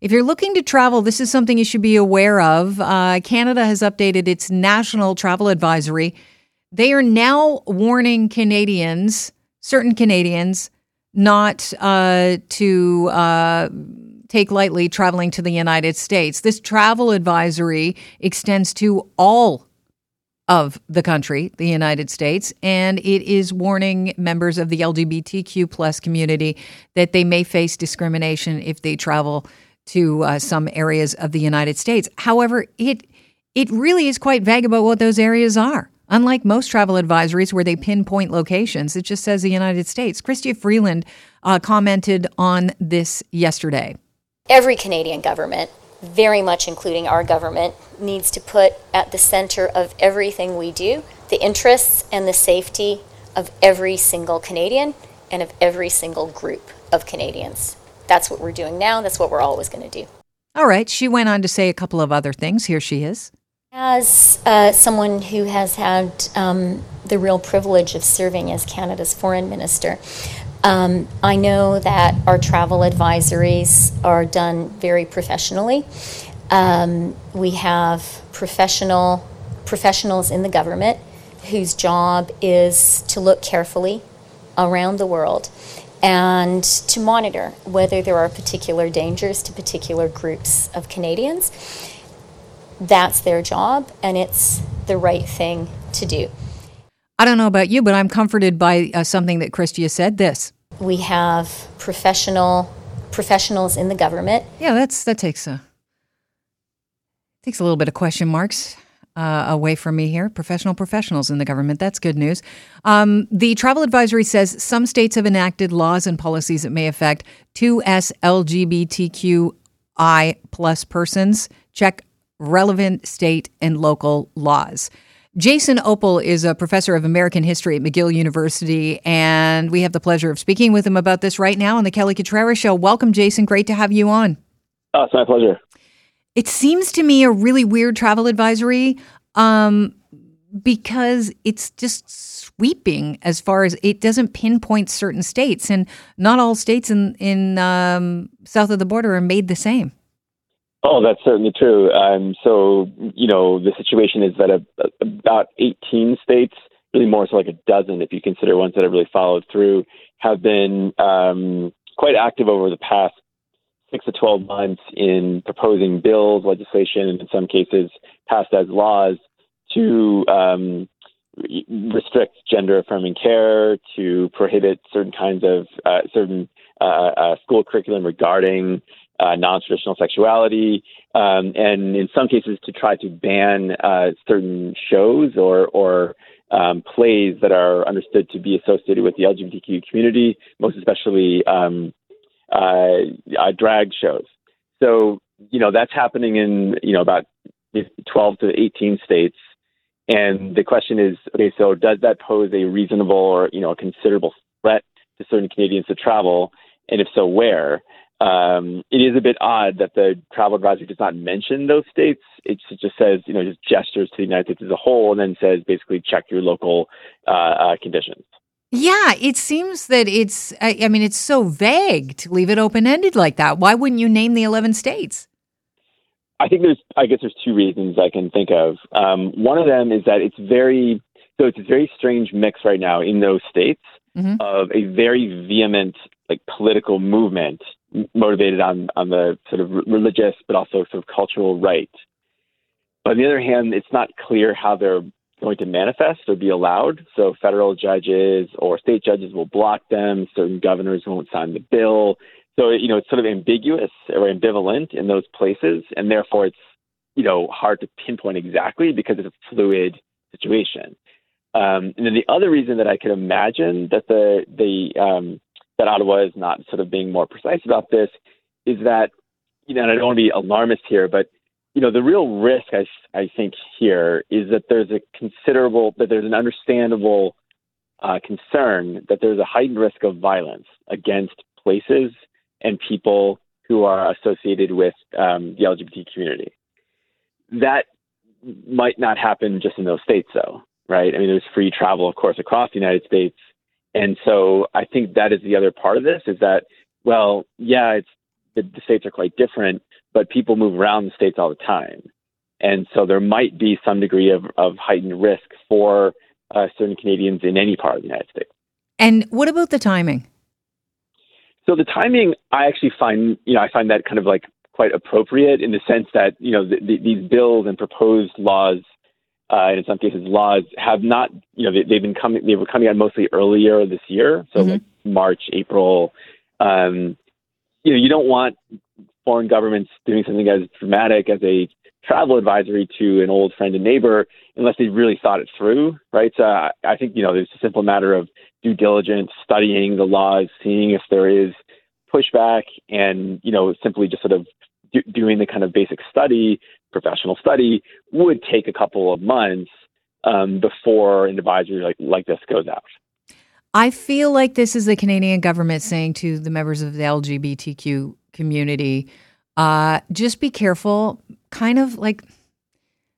If you're looking to travel, this is something you should be aware of. Uh, Canada has updated its national travel advisory. They are now warning Canadians, certain Canadians, not uh, to uh, take lightly traveling to the United States. This travel advisory extends to all of the country, the United States, and it is warning members of the LGBTQ plus community that they may face discrimination if they travel to uh, some areas of the United States. However, it it really is quite vague about what those areas are. Unlike most travel advisories where they pinpoint locations, it just says the United States. Chrystia Freeland uh, commented on this yesterday. Every Canadian government very much including our government, needs to put at the center of everything we do the interests and the safety of every single Canadian and of every single group of Canadians. That's what we're doing now. That's what we're always going to do. All right. She went on to say a couple of other things. Here she is. As uh, someone who has had um, the real privilege of serving as Canada's foreign minister, um, I know that our travel advisories are done very professionally. Um, we have professional professionals in the government whose job is to look carefully around the world and to monitor whether there are particular dangers to particular groups of Canadians. That's their job, and it's the right thing to do. I don't know about you, but I'm comforted by uh, something that Chrystia said. This we have professional professionals in the government. Yeah, that's that takes a takes a little bit of question marks. Uh, away from me here. Professional professionals in the government. That's good news. Um, the travel advisory says some states have enacted laws and policies that may affect 2S LGBTQI plus persons. Check relevant state and local laws. Jason Opal is a professor of American history at McGill University, and we have the pleasure of speaking with him about this right now on the Kelly Cutrara Show. Welcome, Jason. Great to have you on. Oh, it's my pleasure. It seems to me a really weird travel advisory um, because it's just sweeping as far as it doesn't pinpoint certain states, and not all states in in um, south of the border are made the same. Oh, that's certainly true. Um, so, you know, the situation is that a, a, about 18 states, really more so like a dozen, if you consider ones that have really followed through, have been um, quite active over the past six to 12 months in proposing bills, legislation, and in some cases passed as laws to um, restrict gender affirming care, to prohibit certain kinds of uh, certain uh, uh, school curriculum regarding uh, non-traditional sexuality, um, and in some cases to try to ban uh, certain shows or or um, plays that are understood to be associated with the LGBTQ community, most especially um, uh, uh drag shows. So you know that's happening in you know about 12 to 18 states. And the question is, okay, so does that pose a reasonable or you know a considerable threat to certain Canadians to travel? And if so, where? Um, it is a bit odd that the travel advisory does not mention those states. It just says, you know, just gestures to the United States as a whole, and then says basically check your local uh, uh, conditions. Yeah, it seems that it's. I, I mean, it's so vague to leave it open ended like that. Why wouldn't you name the eleven states? I think there's. I guess there's two reasons I can think of. Um, one of them is that it's very. So it's a very strange mix right now in those states mm-hmm. of a very vehement like political movement motivated on on the sort of religious but also sort of cultural right. But on the other hand, it's not clear how they're going to manifest or be allowed. So federal judges or state judges will block them. Certain governors won't sign the bill. So you know it's sort of ambiguous or ambivalent in those places, and therefore it's you know hard to pinpoint exactly because it's a fluid situation. Um, and then the other reason that I could imagine that the the um, that Ottawa is not sort of being more precise about this is that you know, and I don't want to be alarmist here, but you know, the real risk I I think here is that there's a considerable that there's an understandable uh, concern that there's a heightened risk of violence against places and people who are associated with um, the LGBT community. That might not happen just in those states, though right? I mean, there's free travel, of course, across the United States. And so I think that is the other part of this is that, well, yeah, it's the, the states are quite different, but people move around the states all the time. And so there might be some degree of, of heightened risk for uh, certain Canadians in any part of the United States. And what about the timing? So the timing, I actually find, you know, I find that kind of like quite appropriate in the sense that, you know, the, the, these bills and proposed laws, uh, and in some cases laws, have not, you know, they, have been coming, they were coming out mostly earlier this year, so mm-hmm. like March, April. Um, you know, you don't want foreign governments doing something as dramatic as a travel advisory to an old friend and neighbor unless they really thought it through, right? So I, think, you know, there's a simple matter of due diligence, studying the laws, seeing if there is pushback, and, you know, simply just sort of do, doing the kind of basic study, professional study, would take a couple of months um, before an advisory like, like this goes out. I feel like this is the Canadian government saying to the members of the LGBTQ community, uh, just be careful, kind of like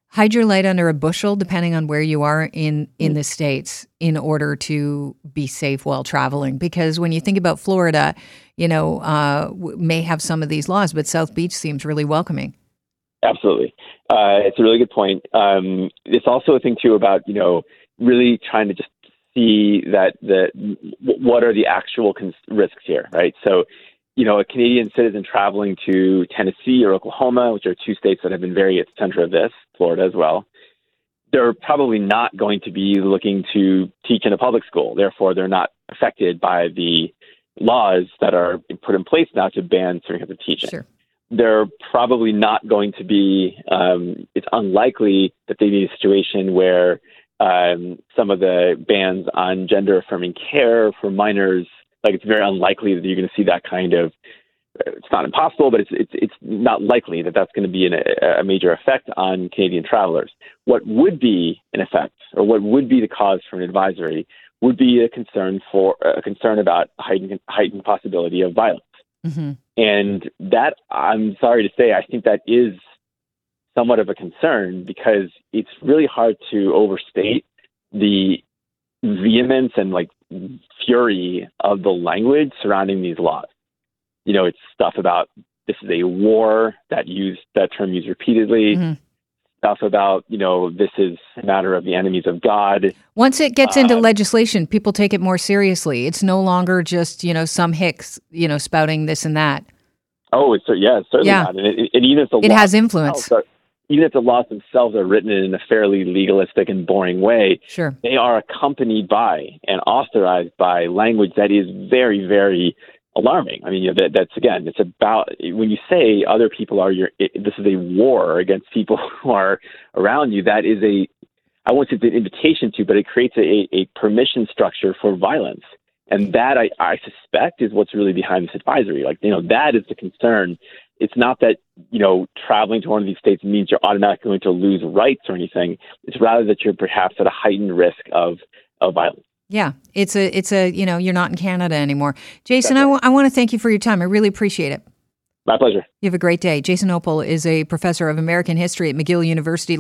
hide your light under a bushel depending on where you are in in the states in order to be safe while traveling. Because when you think about florida you know uh, may have some of these laws but south beach seems really welcoming. Absolutely. Uh, it's a really good point. Um, it's also a thing too about you know really trying to just see that the what are the actual cons- risks here right? So you know, a Canadian citizen traveling to Tennessee or Oklahoma, which are two states that have been very at the center of this, Florida as well, they're probably not going to be looking to teach in a public school. Therefore, they're not affected by the laws that are put in place now to ban certain kinds of teaching. Sure. They're probably not going to be, um, it's unlikely that they'd need a situation where um, some of the bans on gender affirming care for minors like it's very unlikely that you're going to see that kind of. It's not impossible, but it's it's it's not likely that that's going to be an, a major effect on Canadian travelers. What would be an effect, or what would be the cause for an advisory, would be a concern for a concern about heightened heightened possibility of violence. Mm-hmm. And that, I'm sorry to say, I think that is somewhat of a concern because it's really hard to overstate the vehemence and like fury of the language surrounding these laws. You know, it's stuff about this is a war that used that term used repeatedly. Mm-hmm. Stuff about you know this is a matter of the enemies of God. Once it gets into uh, legislation, people take it more seriously. It's no longer just you know some hicks you know spouting this and that. Oh, it's yeah, it's certainly yeah. not. And, it, even it has influence. Are, even if the laws themselves are written in a fairly legalistic and boring way, sure. they are accompanied by and authorized by language that is very, very alarming. I mean, you know, that, that's again, it's about when you say other people are your, it, this is a war against people who are around you. That is a, I won't say it's an invitation to, but it creates a, a permission structure for violence. And that I, I suspect is what's really behind this advisory. Like, you know, that is the concern it's not that you know traveling to one of these states means you're automatically going to lose rights or anything. It's rather that you're perhaps at a heightened risk of of violence. Yeah, it's a it's a you know you're not in Canada anymore. Jason, right. I, w- I want to thank you for your time. I really appreciate it. My pleasure. You have a great day. Jason Opal is a professor of American history at McGill University.